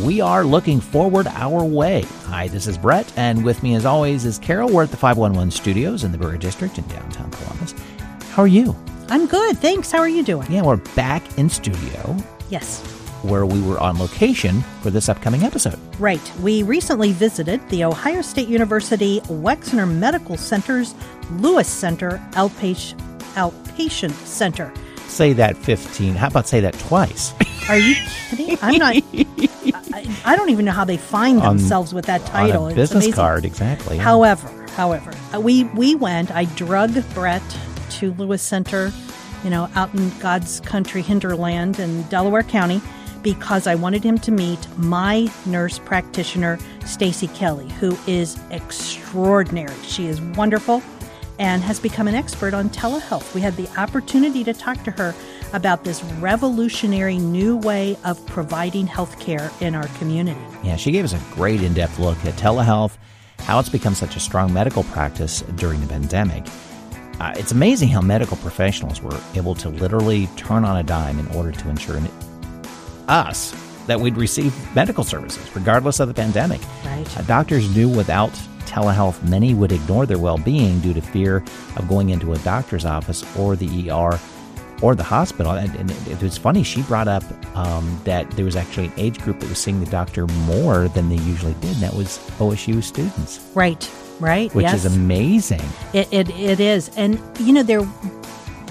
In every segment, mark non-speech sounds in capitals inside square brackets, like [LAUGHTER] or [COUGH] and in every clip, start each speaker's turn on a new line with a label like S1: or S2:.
S1: we are looking forward our way. Hi, this is Brett, and with me, as always, is Carol. We're at the 511 studios in the Brewery District in downtown Columbus. How are you?
S2: I'm good. Thanks. How are you doing?
S1: Yeah, we're back in studio
S2: Yes.
S1: where we were on location for this upcoming episode.
S2: Right. We recently visited the Ohio State University Wexner Medical Center's Lewis Center Outpatient, Outpatient Center.
S1: Say that 15. How about say that twice?
S2: Are you kidding? I'm not. [LAUGHS] I, I don't even know how they find
S1: On-
S2: themselves with that title.
S1: on a
S2: It's
S1: business
S2: amazing.
S1: card, exactly.
S2: However, however, uh, we we went. I drug Brett to Lewis Center, you know, out in God's country hinterland in Delaware County, because I wanted him to meet my nurse practitioner, Stacy Kelly, who is extraordinary. She is wonderful and has become an expert on telehealth. We had the opportunity to talk to her about this revolutionary new way of providing health care in our community.
S1: Yeah, she gave us a great in depth look at telehealth, how it's become such a strong medical practice during the pandemic. Uh, it's amazing how medical professionals were able to literally turn on a dime in order to ensure us that we'd receive medical services, regardless of the pandemic.
S2: Right.
S1: Uh, doctors knew without telehealth, many would ignore their well being due to fear of going into a doctor's office or the ER or the hospital. And, and it, was funny, she brought up um, that there was actually an age group that was seeing the doctor more than they usually did, and that was OSU students,
S2: Right. Right.
S1: which
S2: yes.
S1: is amazing.
S2: It, it, it is. And, you know, there,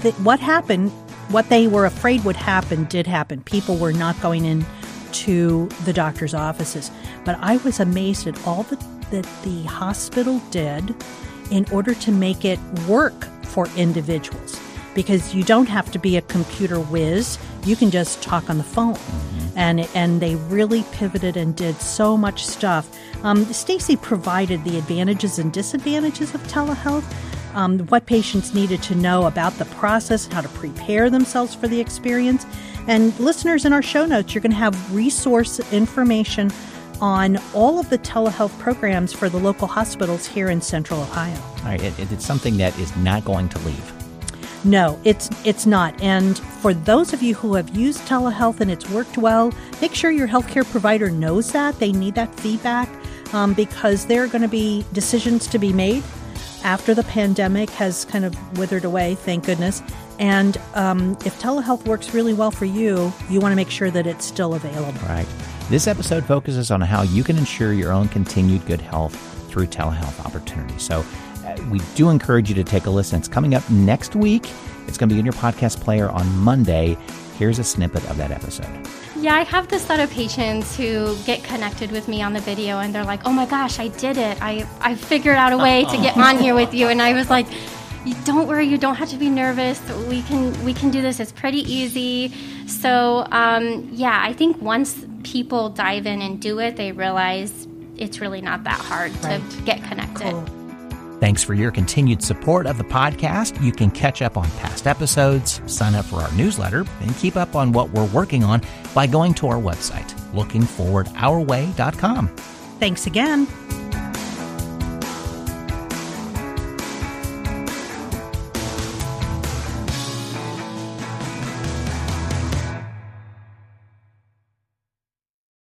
S2: the, what happened, what they were afraid would happen, did happen. People were not going in to the doctor's offices. But I was amazed at all that, that the hospital did in order to make it work for individuals. Because you don't have to be a computer whiz, you can just talk on the phone. And, and they really pivoted and did so much stuff. Um, Stacy provided the advantages and disadvantages of telehealth, um, what patients needed to know about the process, how to prepare themselves for the experience. And listeners, in our show notes, you're going to have resource information on all of the telehealth programs for the local hospitals here in Central Ohio.
S1: All right, it, it- it's something that is not going to leave.
S2: No, it's it's not. And for those of you who have used telehealth and it's worked well, make sure your healthcare provider knows that. They need that feedback um, because there are going to be decisions to be made after the pandemic has kind of withered away, thank goodness. And um, if telehealth works really well for you, you want to make sure that it's still available.
S1: Right. This episode focuses on how you can ensure your own continued good health through telehealth opportunities. So uh, we do encourage you to take a listen. It's coming up next week. It's going to be in your podcast player on Monday. Here's a snippet of that episode.
S3: Yeah, I have this set of patients who get connected with me on the video and they're like, oh my gosh, I did it. I, I figured out a way to get on here with you. And I was like, "You- don't worry, you don't have to be nervous. We can, we can do this. It's pretty easy. So, um, yeah, I think once people dive in and do it, they realize it's really not that hard
S2: Right.
S3: to get connected. cool.
S1: Thanks for your continued support of the podcast. You can catch up on past episodes, sign up for our newsletter, and keep up on what we're working on by going to our website, lookingforwardourway.com.
S2: Thanks again.